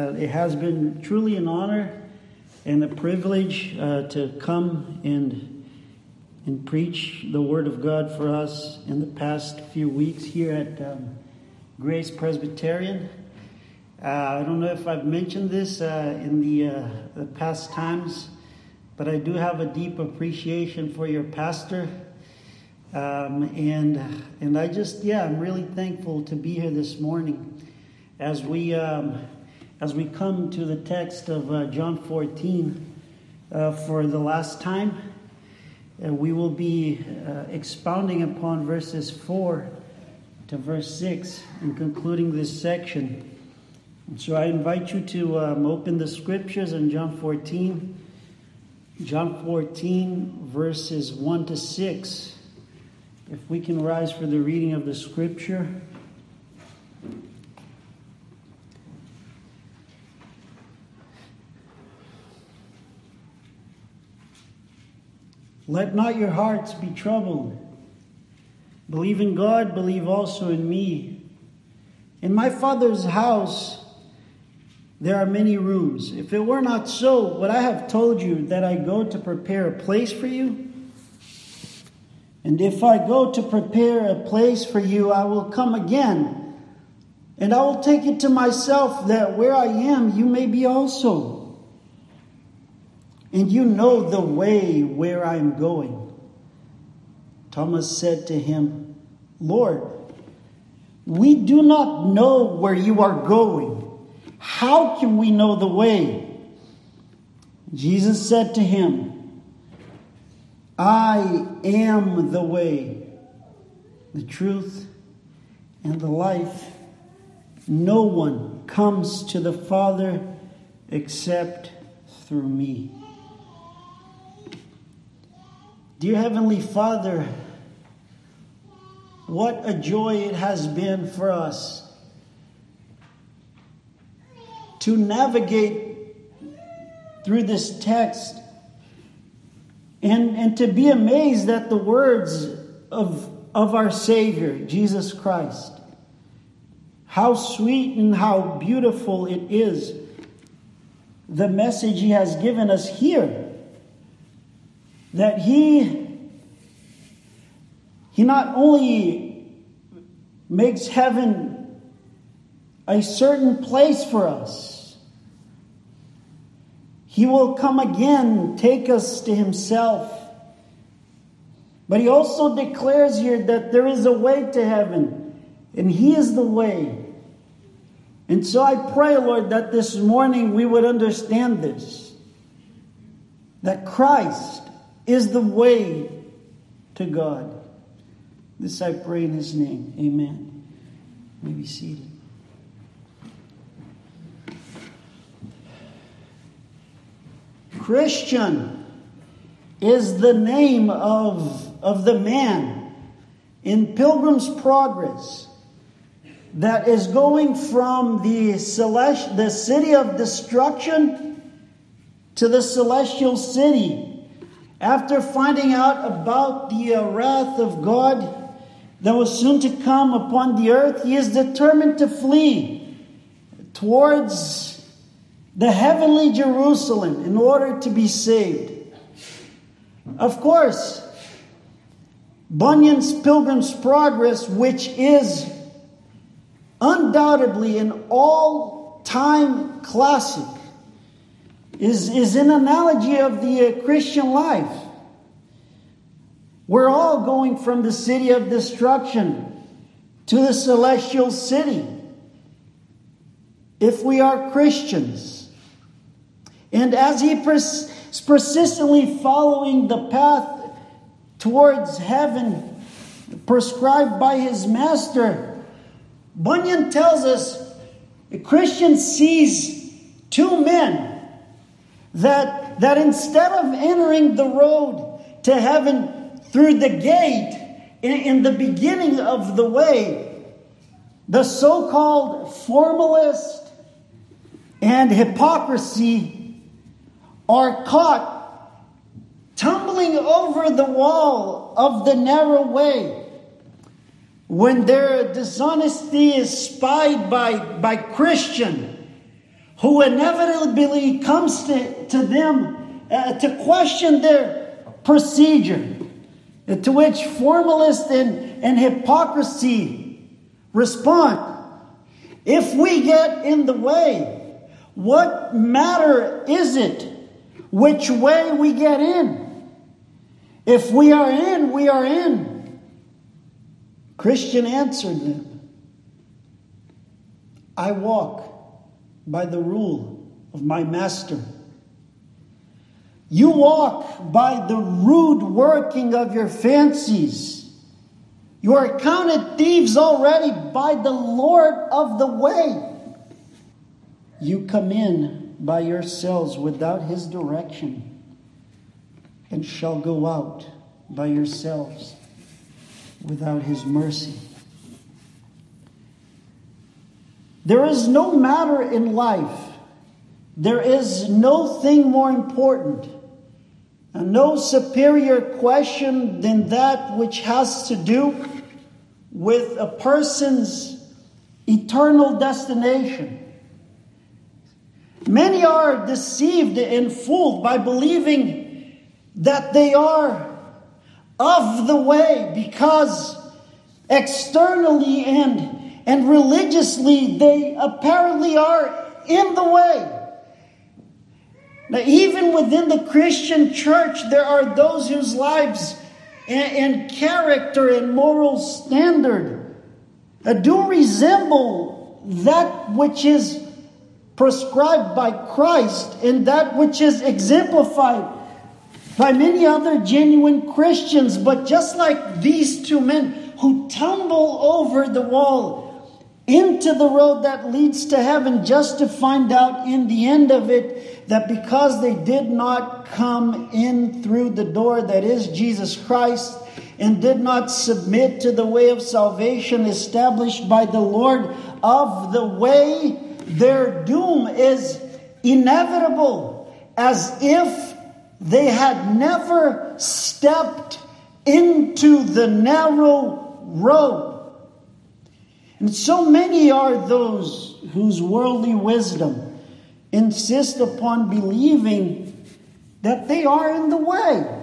Uh, it has been truly an honor and a privilege uh, to come and and preach the Word of God for us in the past few weeks here at um, Grace Presbyterian. Uh, I don't know if I've mentioned this uh, in the, uh, the past times, but I do have a deep appreciation for your pastor. Um, and and I just yeah I'm really thankful to be here this morning as we um, as we come to the text of uh, John 14 uh, for the last time, uh, we will be uh, expounding upon verses 4 to verse 6 and concluding this section. so I invite you to um, open the scriptures in John 14. John 14, verses 1 to 6. If we can rise for the reading of the scripture. Let not your hearts be troubled. Believe in God, believe also in me. In my Father's house there are many rooms. If it were not so, would I have told you that I go to prepare a place for you? And if I go to prepare a place for you, I will come again, and I will take it to myself that where I am, you may be also and you know the way where I am going. Thomas said to him, Lord, we do not know where you are going. How can we know the way? Jesus said to him, I am the way, the truth, and the life. No one comes to the Father except through me. Dear Heavenly Father, what a joy it has been for us to navigate through this text and, and to be amazed at the words of, of our Savior, Jesus Christ. How sweet and how beautiful it is, the message He has given us here that he he not only makes heaven a certain place for us he will come again take us to himself. But he also declares here that there is a way to heaven and he is the way. And so i pray lord that this morning we would understand this that christ is the way to God. This I pray in his name. Amen. You may be seated. Christian is the name of, of the man in Pilgrim's Progress that is going from the, celest- the city of destruction to the celestial city after finding out about the uh, wrath of God that was soon to come upon the earth, he is determined to flee towards the heavenly Jerusalem in order to be saved. Of course, Bunyan's Pilgrim's Progress, which is undoubtedly an all time classic, is, is an analogy of the uh, Christian life. We're all going from the city of destruction to the celestial city if we are Christians. And as he pers- persistently following the path towards heaven prescribed by his master, Bunyan tells us a Christian sees two men that, that instead of entering the road to heaven through the gate in, in the beginning of the way, the so called formalist and hypocrisy are caught tumbling over the wall of the narrow way. When their dishonesty is spied by, by Christian who inevitably comes to, to them uh, to question their procedure, to which formalists and, and hypocrisy respond. If we get in the way, what matter is it which way we get in? If we are in, we are in. Christian answered them I walk by the rule of my master. You walk by the rude working of your fancies. You are counted thieves already by the Lord of the way. You come in by yourselves without his direction, and shall go out by yourselves without his mercy. There is no matter in life, there is no thing more important, and no superior question than that which has to do with a person's eternal destination. Many are deceived and fooled by believing that they are of the way because externally and, and religiously they apparently are in the way. Now, even within the Christian church, there are those whose lives and, and character and moral standard uh, do resemble that which is prescribed by Christ and that which is exemplified by many other genuine Christians. But just like these two men who tumble over the wall into the road that leads to heaven, just to find out in the end of it that because they did not come in through the door that is Jesus Christ, and did not submit to the way of salvation established by the Lord of the way, their doom is inevitable, as if they had never stepped into the narrow road. And so many are those whose worldly wisdom insist upon believing that they are in the way.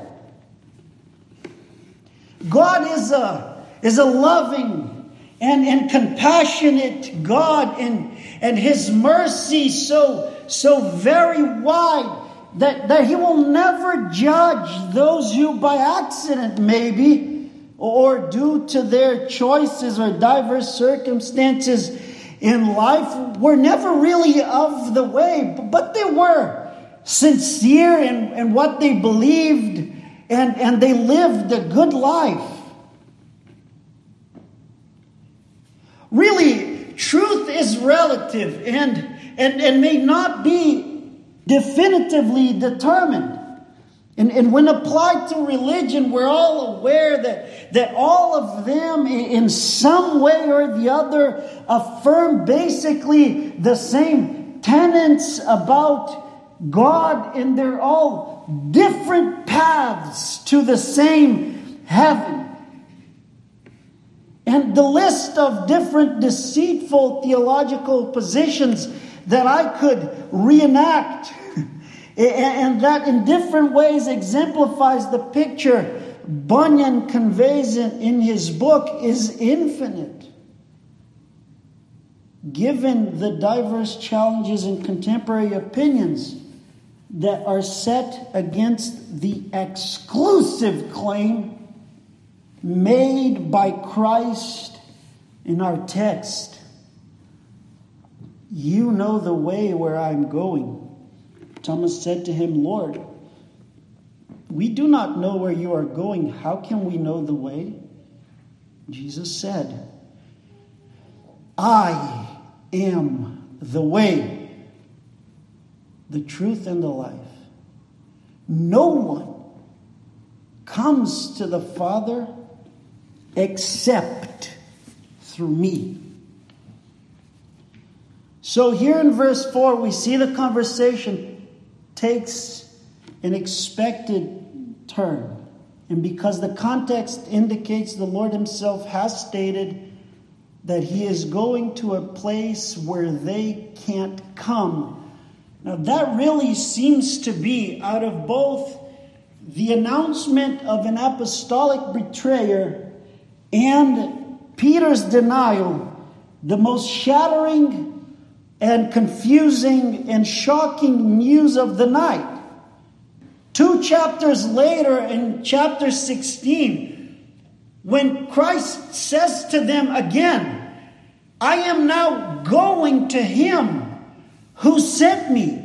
God is a, is a loving and, and compassionate God, and, and His mercy so, so very wide that, that He will never judge those who, by accident maybe, or due to their choices or diverse circumstances in life, were never really of the way, but they were sincere in, in what they believed and, and they lived a good life. Really, truth is relative and, and, and may not be definitively determined. And, and when applied to religion, we're all aware that, that all of them, in some way or the other, affirm basically the same tenets about God, and they're all different paths to the same heaven. And the list of different deceitful theological positions that I could reenact, and that in different ways exemplifies the picture Bunyan conveys in his book, is infinite. Given the diverse challenges and contemporary opinions that are set against the exclusive claim made by Christ in our text. You know the way where I'm going. Thomas said to him, Lord, we do not know where you are going. How can we know the way? Jesus said, I am the way the truth, and the life. No one comes to the Father except through me. So here in verse 4, we see the conversation takes an expected turn. And because the context indicates the Lord Himself has stated that He is going to a place where they can't come Now, that really seems to be out of both the announcement of an apostolic betrayer and Peter's denial, the most shattering and confusing and shocking news of the night. Two chapters later, in chapter 16, when Christ says to them again, I am now going to him who sent me.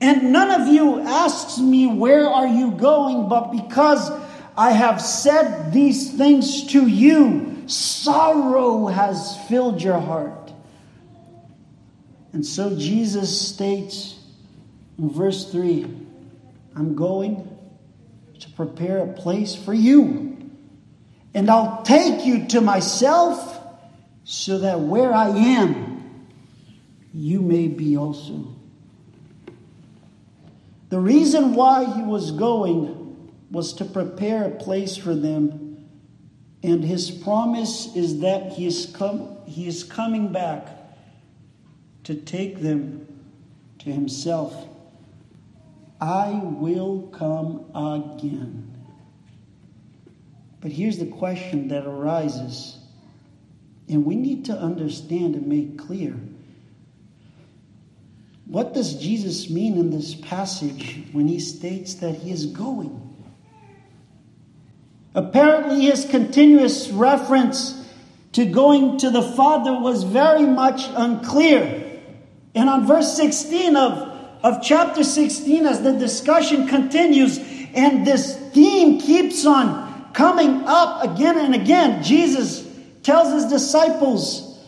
And none of you asks me, Where are you going? But because I have said these things to you, sorrow has filled your heart. And so Jesus states in verse 3 I'm going to prepare a place for you, and I'll take you to myself so that where I am, you may be also. The reason why he was going was to prepare a place for them, and his promise is that he is, com- he is coming back to take them to himself. I will come again. But here's the question that arises, and we need to understand and make clear. What does Jesus mean in this passage when he states that he is going? Apparently, his continuous reference to going to the Father was very much unclear. And on verse 16 of, of chapter 16, as the discussion continues, and this theme keeps on coming up again and again, Jesus tells his disciples,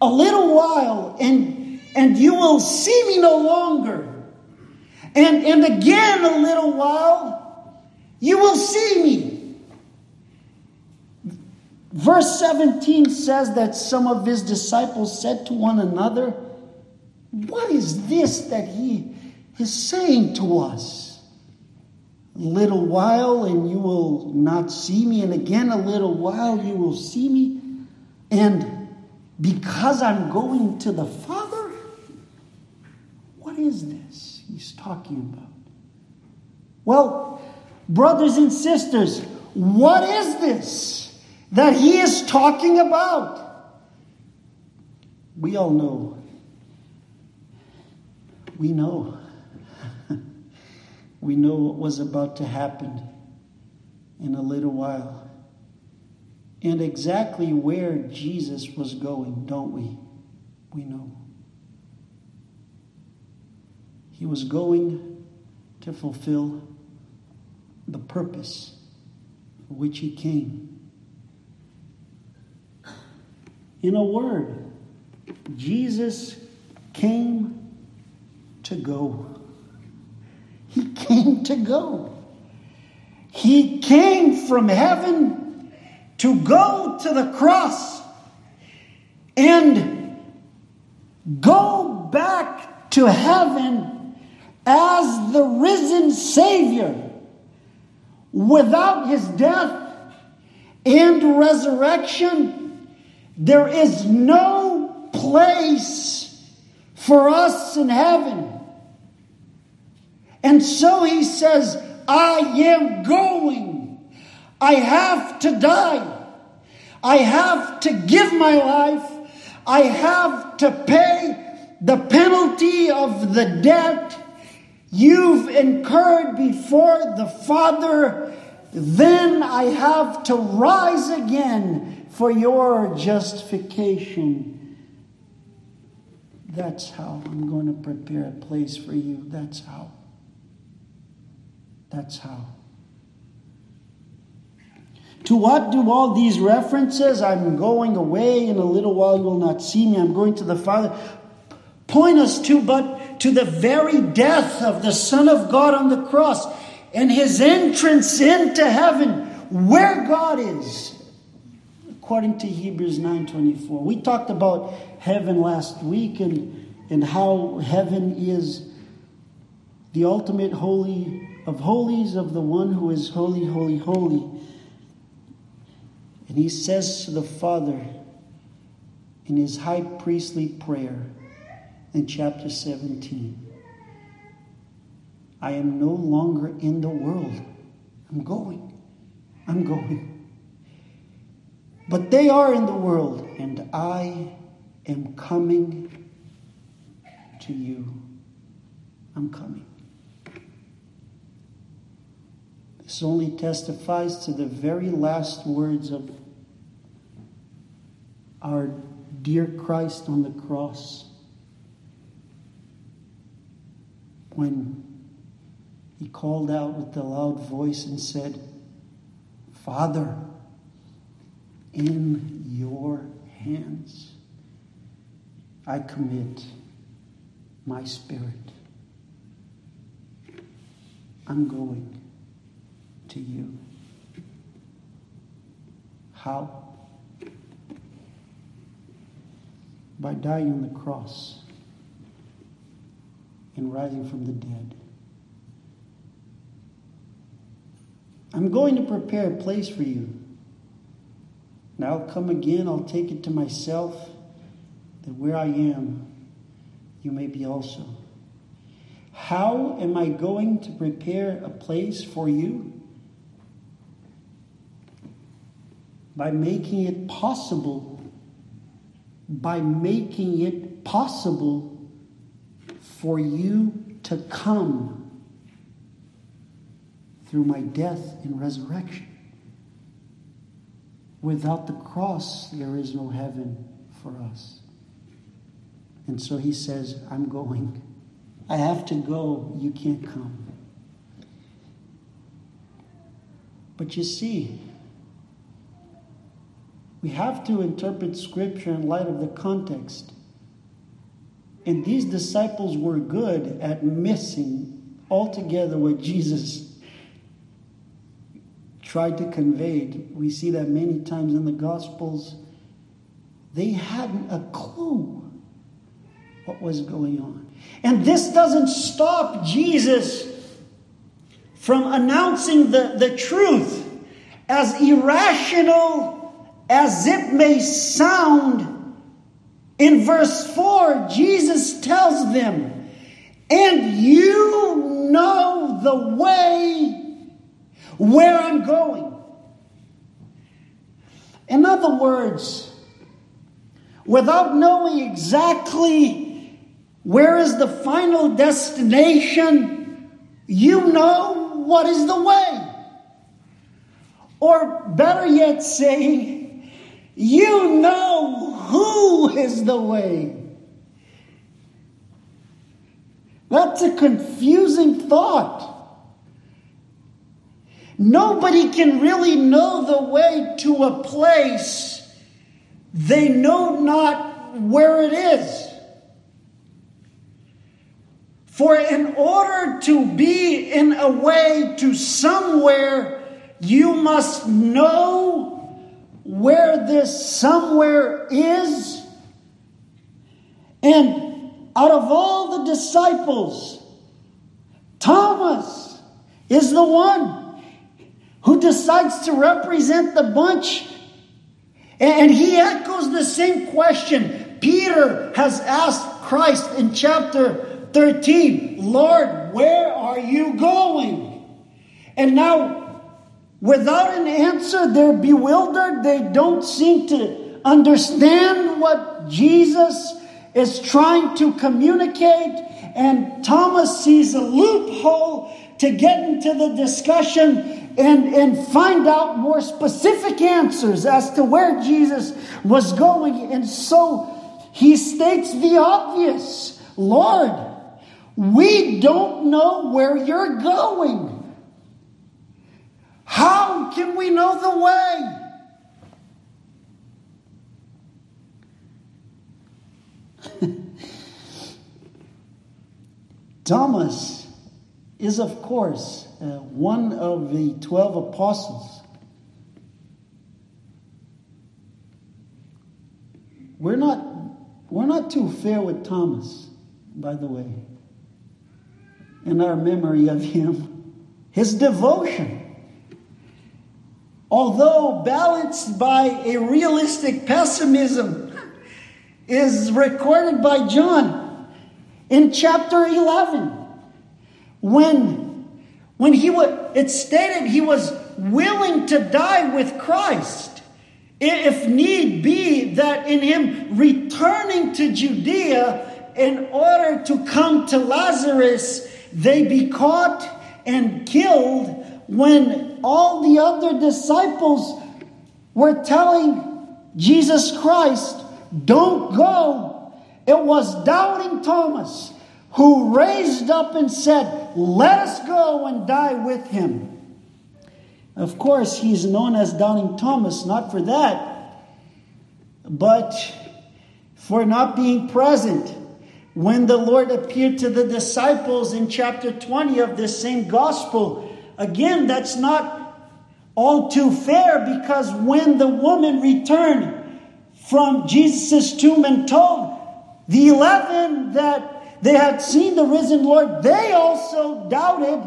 A little while, and and you will see me no longer. And, and again, a little while, you will see me. Verse 17 says that some of his disciples said to one another, What is this that he is saying to us? A little while, and you will not see me, and again, a little while, you will see me. And because I'm going to the Father, What is this he's talking about? Well, brothers and sisters, what is this that he is talking about? We all know. We know. we know what was about to happen in a little while. And exactly where Jesus was going, don't we? We know. He was going to fulfill the purpose for which he came. In a word, Jesus came to go. He came to go. He came from heaven to go to the cross and go back to heaven as the risen Savior without his death and resurrection, there is no place for us in heaven. And so he says, I am going. I have to die. I have to give my life. I have to pay the penalty of the debt you've incurred before the Father, then I have to rise again for your justification. That's how I'm going to prepare a place for you. That's how. That's how. To what do all these references? I'm going away, in a little while you will not see me. I'm going to the Father. Point us to but to the very death of the Son of God on the cross and his entrance into heaven, where God is, according to Hebrews 9:24. We talked about heaven last week and, and how heaven is the ultimate holy of holies of the one who is holy, holy, holy. And he says to the Father in his high priestly prayer, in chapter 17. I am no longer in the world. I'm going. I'm going. But they are in the world, and I am coming to you. I'm coming. This only testifies to the very last words of our dear Christ on the cross. When he called out with a loud voice and said, Father, in your hands I commit my spirit. I'm going to you. How? By dying on the cross and rising from the dead. I'm going to prepare a place for you. And I'll come again, I'll take it to myself, that where I am, you may be also. How am I going to prepare a place for you? By making it possible, by making it possible for you to come through my death and resurrection. Without the cross, there is no heaven for us. And so he says, I'm going. I have to go. You can't come. But you see, we have to interpret Scripture in light of the context. And these disciples were good at missing altogether what Jesus tried to convey. We see that many times in the Gospels. They hadn't a clue what was going on. And this doesn't stop Jesus from announcing the, the truth, as irrational as it may sound. In verse 4, Jesus tells them, And you know the way where I'm going. In other words, without knowing exactly where is the final destination, you know what is the way. Or better yet, saying, you know who is the way. That's a confusing thought. Nobody can really know the way to a place they know not where it is. For in order to be in a way to somewhere, you must know where this somewhere is. And out of all the disciples, Thomas is the one who decides to represent the bunch. And he echoes the same question Peter has asked Christ in chapter 13 Lord, where are you going? And now, without an answer, they're bewildered. They don't seem to understand what Jesus is trying to communicate. And Thomas sees a loophole to get into the discussion and, and find out more specific answers as to where Jesus was going. And so he states the obvious Lord, we don't know where you're going. How can we know the way? Thomas is, of course, uh, one of the 12 apostles. We're not, we're not too fair with Thomas, by the way, in our memory of him. His devotion, although balanced by a realistic pessimism, is recorded by John in chapter 11 when, when he was, it stated he was willing to die with Christ, if need be, that in him returning to Judea in order to come to Lazarus, they be caught and killed when all the other disciples were telling Jesus Christ, Don't go. It was doubting Thomas who raised up and said, Let us go and die with him. Of course, he's known as Doubting Thomas, not for that, but for not being present when the Lord appeared to the disciples in chapter 20 of this same gospel. Again, that's not all too fair because when the woman returned from Jesus' tomb and told the eleven that they had seen the risen Lord, they also doubted.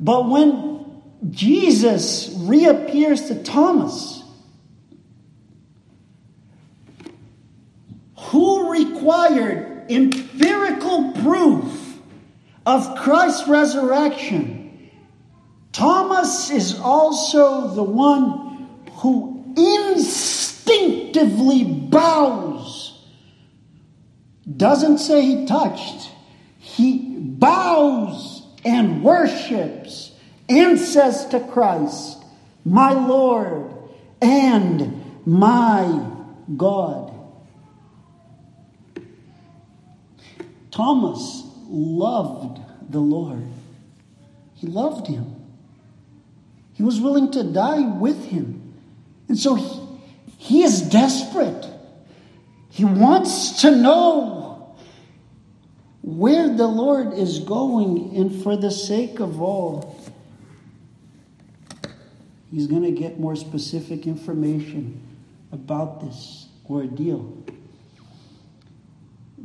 But when Jesus reappears to Thomas, who required empirical proof of Christ's resurrection, Thomas is also the one who instinctively bows. Doesn't say he touched, he bows and worships and says to Christ, My Lord and my God. Thomas loved the Lord. He loved him. He was willing to die with him. And so he, he is desperate. He wants to know where the Lord is going, and for the sake of all, he's going to get more specific information about this ordeal.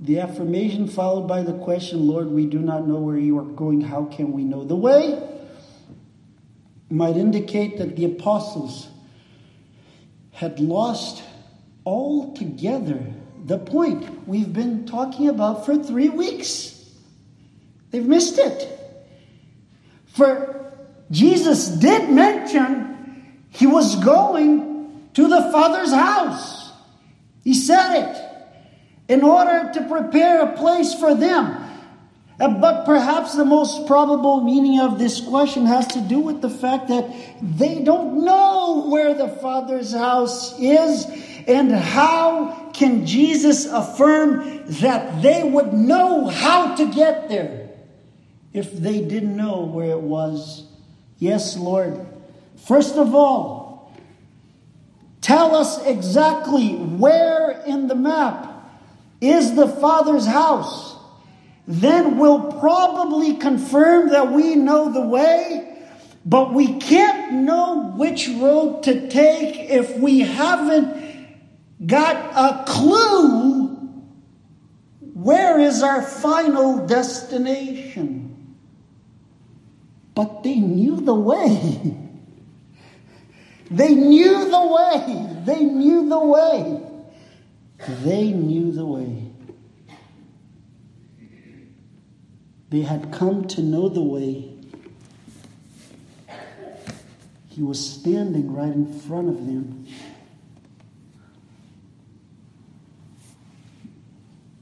The affirmation followed by the question, Lord, we do not know where you are going. How can we know the way? Might indicate that the apostles had lost altogether the point we've been talking about for three weeks. They've missed it. For Jesus did mention he was going to the Father's house. He said it in order to prepare a place for them. Uh, but perhaps the most probable meaning of this question has to do with the fact that they don't know where the Father's house is and how can Jesus affirm that they would know how to get there if they didn't know where it was? Yes, Lord. First of all, tell us exactly where in the map is the Father's house then we'll probably confirm that we know the way, but we can't know which road to take if we haven't got a clue where is our final destination. But they knew the way. They knew the way. They knew the way. They knew the way. They had come to know the way. He was standing right in front of them.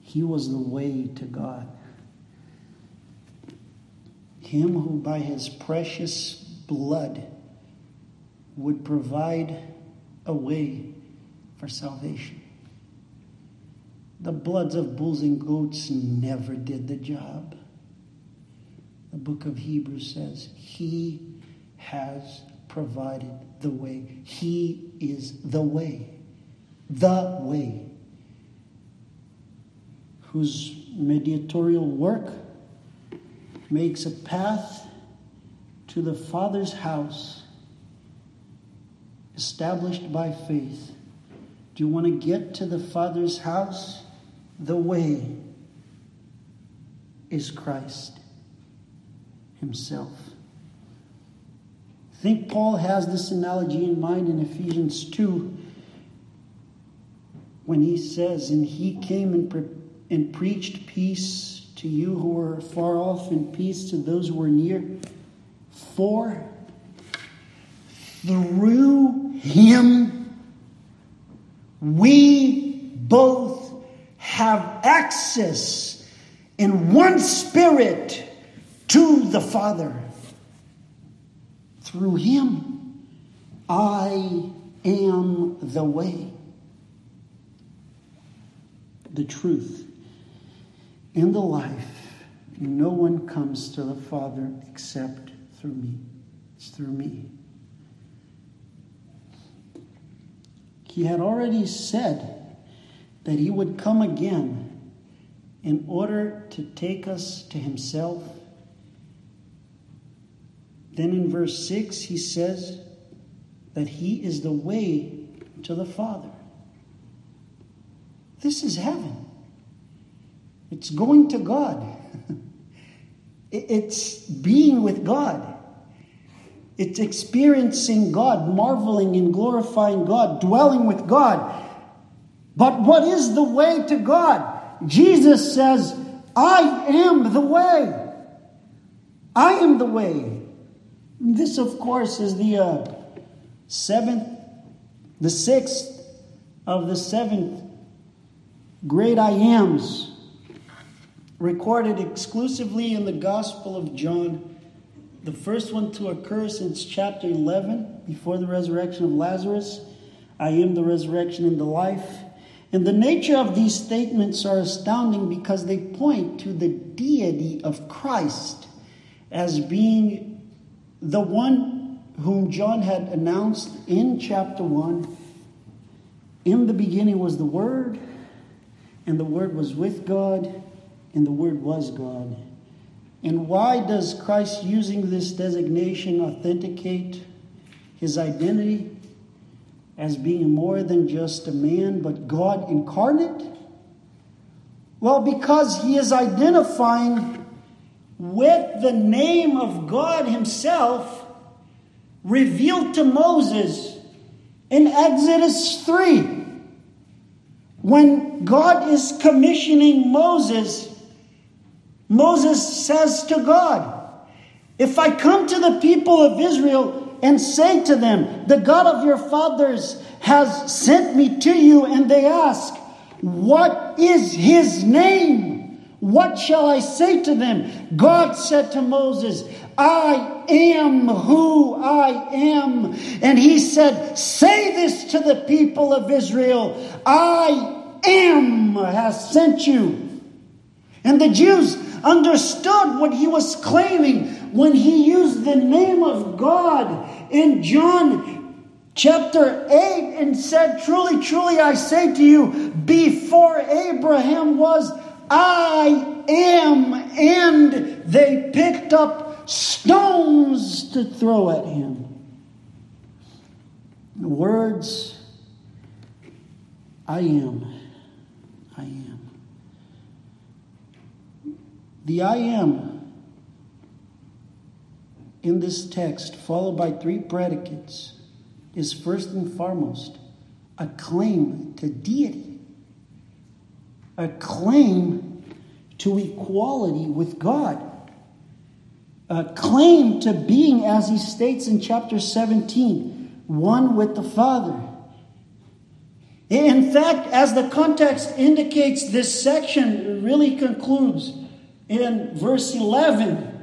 He was the way to God. Him who by his precious blood would provide a way for salvation. The bloods of bulls and goats never did the job the book of Hebrews says, He has provided the way. He is the way. The way. Whose mediatorial work makes a path to the Father's house established by faith. Do you want to get to the Father's house? The way is Christ himself. I think Paul has this analogy in mind in Ephesians 2 when he says, And he came and, pre- and preached peace to you who are far off, and peace to those who are near. For through him we both have access in one spirit to the Father. Through him I am the way, the truth, and the life. No one comes to the Father except through me. It's through me. He had already said that he would come again in order to take us to himself. Then in verse 6, he says that he is the way to the Father. This is heaven. It's going to God. It's being with God. It's experiencing God, marveling and glorifying God, dwelling with God. But what is the way to God? Jesus says, I am the way. I am the way. This, of course, is the uh, seventh, the sixth of the seventh great I ams, recorded exclusively in the Gospel of John the first one to occur since chapter 11, before the resurrection of Lazarus. I am the resurrection and the life. And the nature of these statements are astounding because they point to the deity of Christ as being the one whom John had announced in chapter 1. In the beginning was the Word, and the Word was with God, and the Word was God. And why does Christ using this designation authenticate his identity as being more than just a man, but God incarnate? Well, because he is identifying with the name of God himself revealed to Moses in Exodus 3. When God is commissioning Moses Moses says to God, If I come to the people of Israel and say to them, The God of your fathers has sent me to you, and they ask, What is his name? What shall I say to them? God said to Moses, I am who I am. And he said, Say this to the people of Israel I am has sent you. And the Jews understood what he was claiming when he used the name of God in John chapter 8 and said, Truly, truly, I say to you, before Abraham was, I am. And they picked up stones to throw at him. The words, I am. I am. The I am in this text, followed by three predicates, is first and foremost a claim to deity, a claim to equality with God, a claim to being, as he states in chapter 17, one with the Father. In fact, as the context indicates, this section really concludes in verse 11.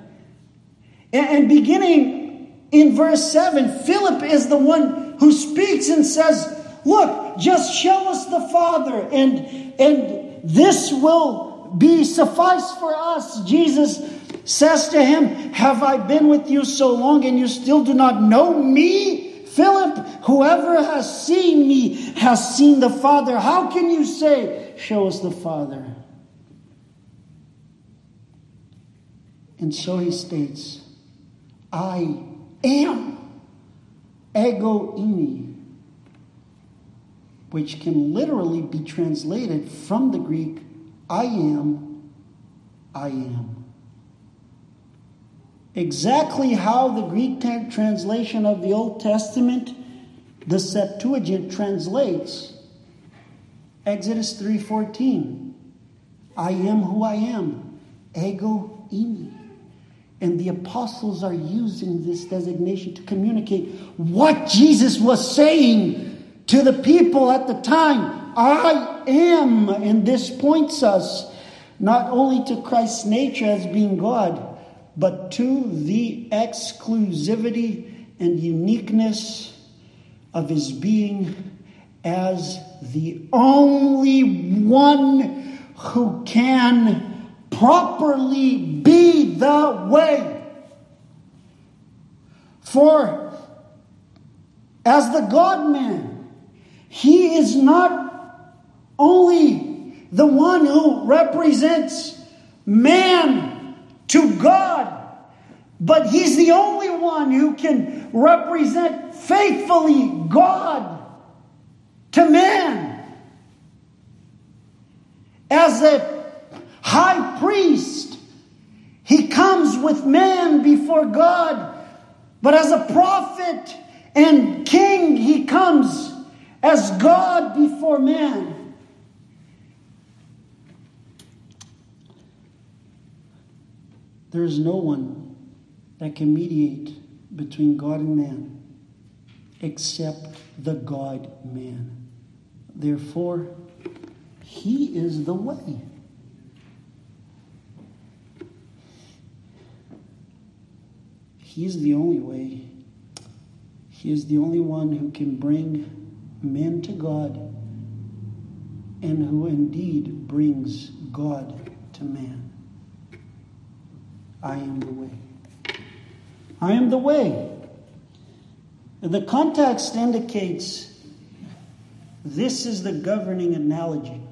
And beginning in verse 7, Philip is the one who speaks and says, Look, just show us the Father, and, and this will be suffice for us. Jesus says to him, Have I been with you so long and you still do not know me? Philip, whoever has seen me has seen the Father. How can you say, Show us the Father? And so he states, I am ego eimi, which can literally be translated from the Greek, I am, I am. Exactly how the Greek translation of the Old Testament, the Septuagint translates Exodus 3:14. I am who I am. ego eimi. And the apostles are using this designation to communicate what Jesus was saying to the people at the time. I am. And this points us not only to Christ's nature as being God, but to the exclusivity and uniqueness of his being as the only one who can properly be the way. For as the God man, he is not only the one who represents man to God, but he's the only one who can represent faithfully God to man. As a high priest, he comes with man before God. But as a prophet and king, he comes as God before man. There is no one that can mediate between God and man except the God man. Therefore, He is the way. He is the only way. He is the only one who can bring men to God and who indeed brings God to man. I am the way. I am the way. The context indicates this is the governing analogy.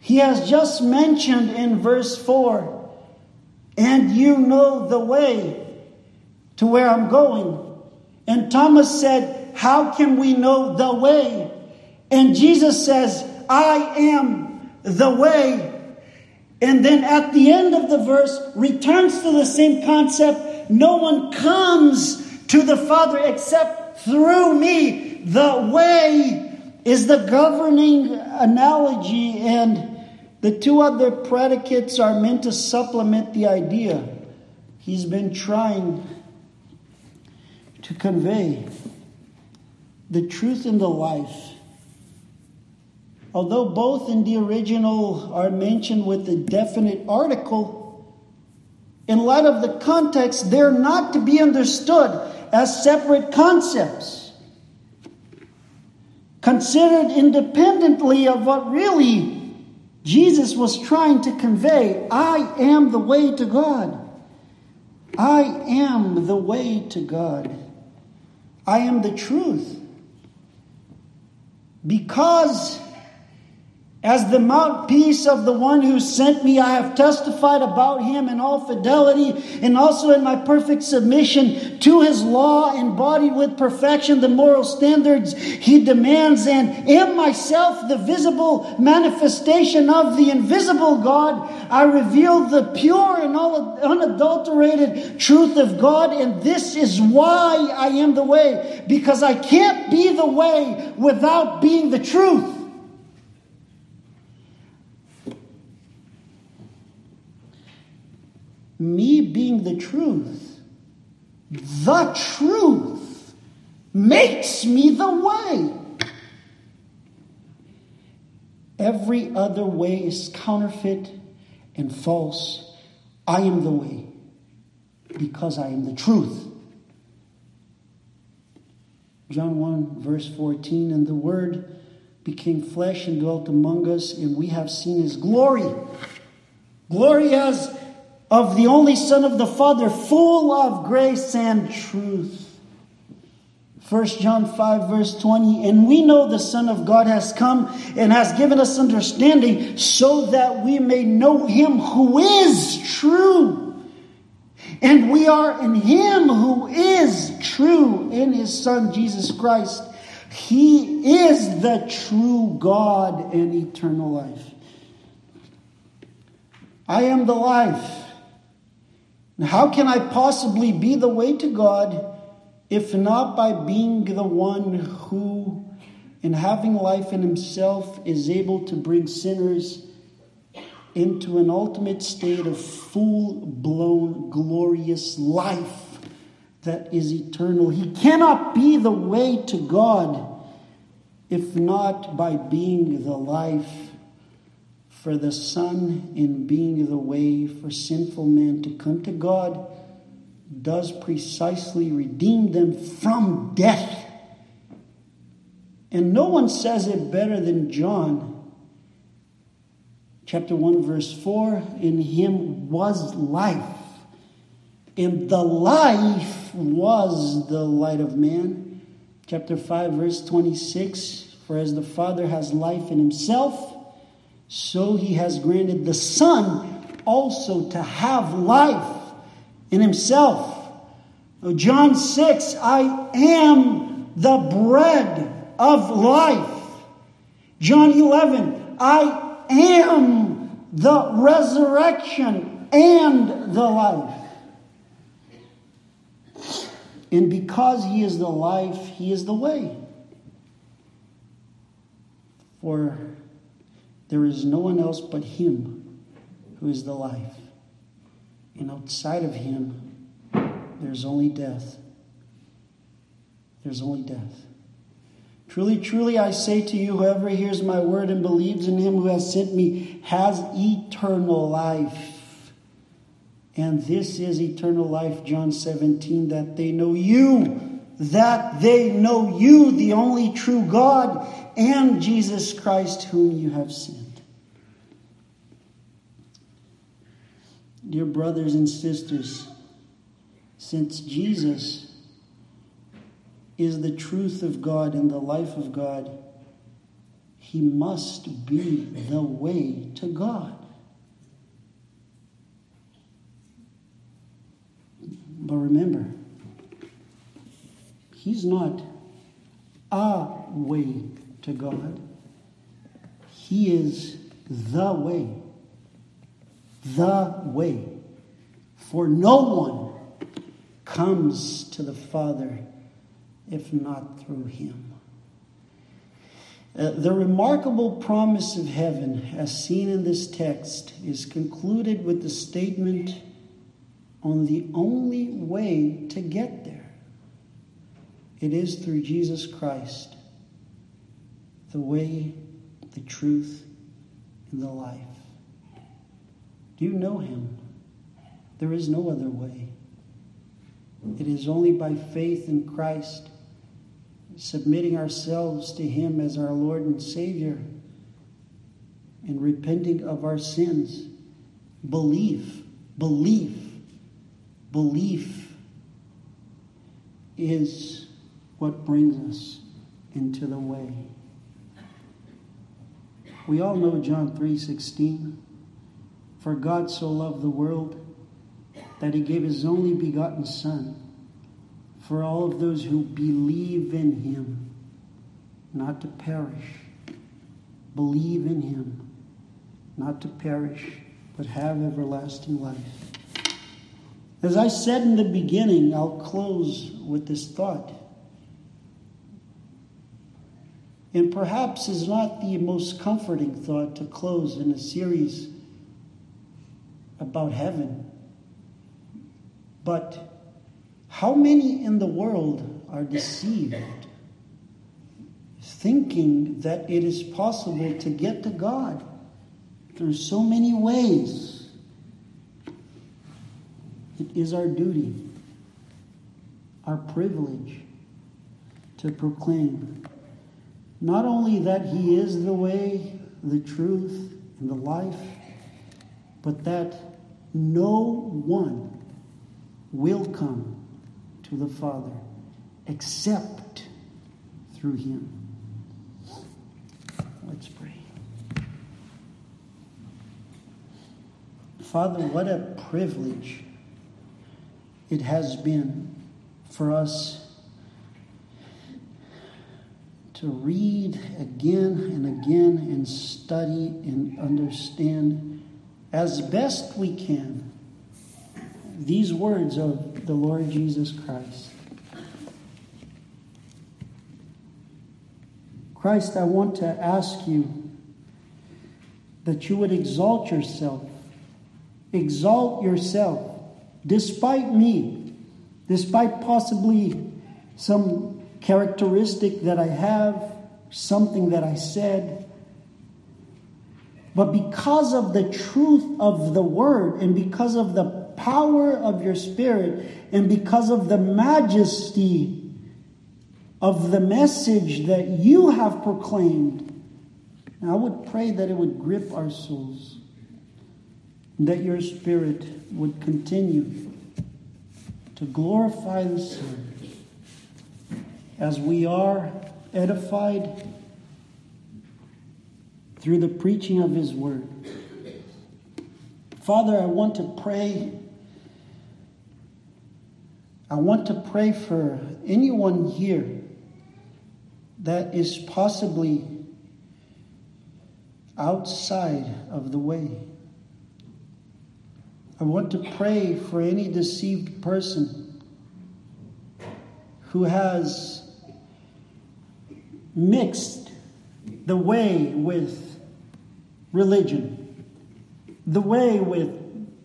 He has just mentioned in verse 4 and you know the way to where I'm going. And Thomas said, How can we know the way? And Jesus says, I am the way. And then at the end of the verse, returns to the same concept no one comes to the Father except through me. The way is the governing analogy, and the two other predicates are meant to supplement the idea. He's been trying to convey the truth and the life. Although both in the original are mentioned with a definite article, in light of the context, they're not to be understood as separate concepts considered independently of what really Jesus was trying to convey. I am the way to God. I am the way to God. I am the truth. Because as the mouthpiece of the one who sent me, I have testified about him in all fidelity and also in my perfect submission to his law, embodied with perfection the moral standards he demands, and am myself the visible manifestation of the invisible God. I reveal the pure and unadulterated truth of God, and this is why I am the way, because I can't be the way without being the truth. Me being the truth, the truth makes me the way. Every other way is counterfeit and false. I am the way because I am the truth. John 1, verse 14, and the Word became flesh and dwelt among us, and we have seen his glory. Glory as of the only Son of the Father, full of grace and truth. 1 John 5, verse 20. And we know the Son of God has come and has given us understanding so that we may know him who is true. And we are in him who is true, in his Son, Jesus Christ. He is the true God and eternal life. I am the life. Now, how can I possibly be the way to God if not by being the one who, in having life in himself, is able to bring sinners into an ultimate state of full blown, glorious life that is eternal. He cannot be the way to God if not by being the life for the Son in being the way for sinful men to come to God does precisely redeem them from death. And no one says it better than John. Chapter 1, verse 4 In him was life, and the life was the light of man. Chapter 5, verse 26 For as the Father has life in himself, so he has granted the Son also to have life in himself. John 6, I am the bread of life. John 11, I am the resurrection and the life. And because he is the life, he is the way. For there is no one else but him who is the life. And outside of him, there's only death. There's only death. Truly, truly, I say to you, whoever hears my word and believes in him who has sent me has eternal life. And this is eternal life, John 17, that they know you, that they know you, the only true God, and Jesus Christ, whom you have sent. Dear brothers and sisters, since Jesus is the truth of God and the life of God, he must be the way to God. But remember, he's not a way to God. He is the way the way. For no one comes to the Father if not through him. Uh, the remarkable promise of heaven, as seen in this text, is concluded with the statement on the only way to get there. It is through Jesus Christ, the way, the truth, and the life. You know him? There is no other way. It is only by faith in Christ, submitting ourselves to him as our Lord and Savior, and repenting of our sins. Belief, belief, belief is what brings us into the way. We all know John 3:16. For God so loved the world that he gave his only begotten Son for all of those who believe in him, not to perish. Believe in him, not to perish, but have everlasting life. As I said in the beginning, I'll close with this thought. And perhaps is not the most comforting thought to close in a series about heaven. But how many in the world are deceived, thinking that it is possible to get to God? There's so many ways. It is our duty, our privilege to proclaim not only that He is the way, the truth, and the life, but that no one will come to the Father except through him. Let's pray. Father, what a privilege it has been for us to read again and again and study and understand as best we can these words of the Lord Jesus Christ. Christ, I want to ask you that you would exalt yourself. Exalt yourself, despite me, despite possibly some characteristic that I have, something that I said. But because of the truth of the word and because of the power of your spirit and because of the majesty of the message that you have proclaimed, I would pray that it would grip our souls, that your spirit would continue to glorify the Son as we are edified through the preaching of His Word. Father, I want to pray. I want to pray for anyone here that is possibly outside of the way. I want to pray for any deceived person who has mixed the way with religion, the way with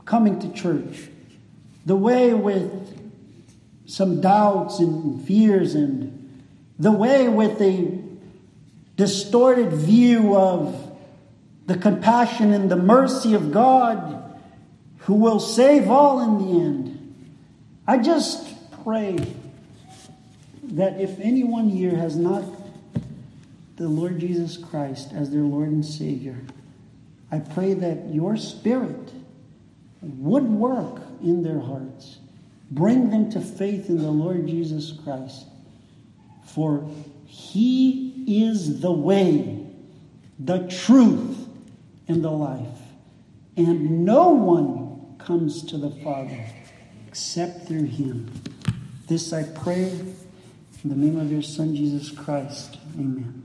coming to church, the way with some doubts and fears, and the way with a distorted view of the compassion and the mercy of God who will save all in the end. I just pray that if anyone here has not the Lord Jesus Christ as their Lord and Savior, I pray that your Spirit would work in their hearts. Bring them to faith in the Lord Jesus Christ. For he is the way, the truth, and the life. And no one comes to the Father except through him. This I pray in the name of your Son, Jesus Christ. Amen.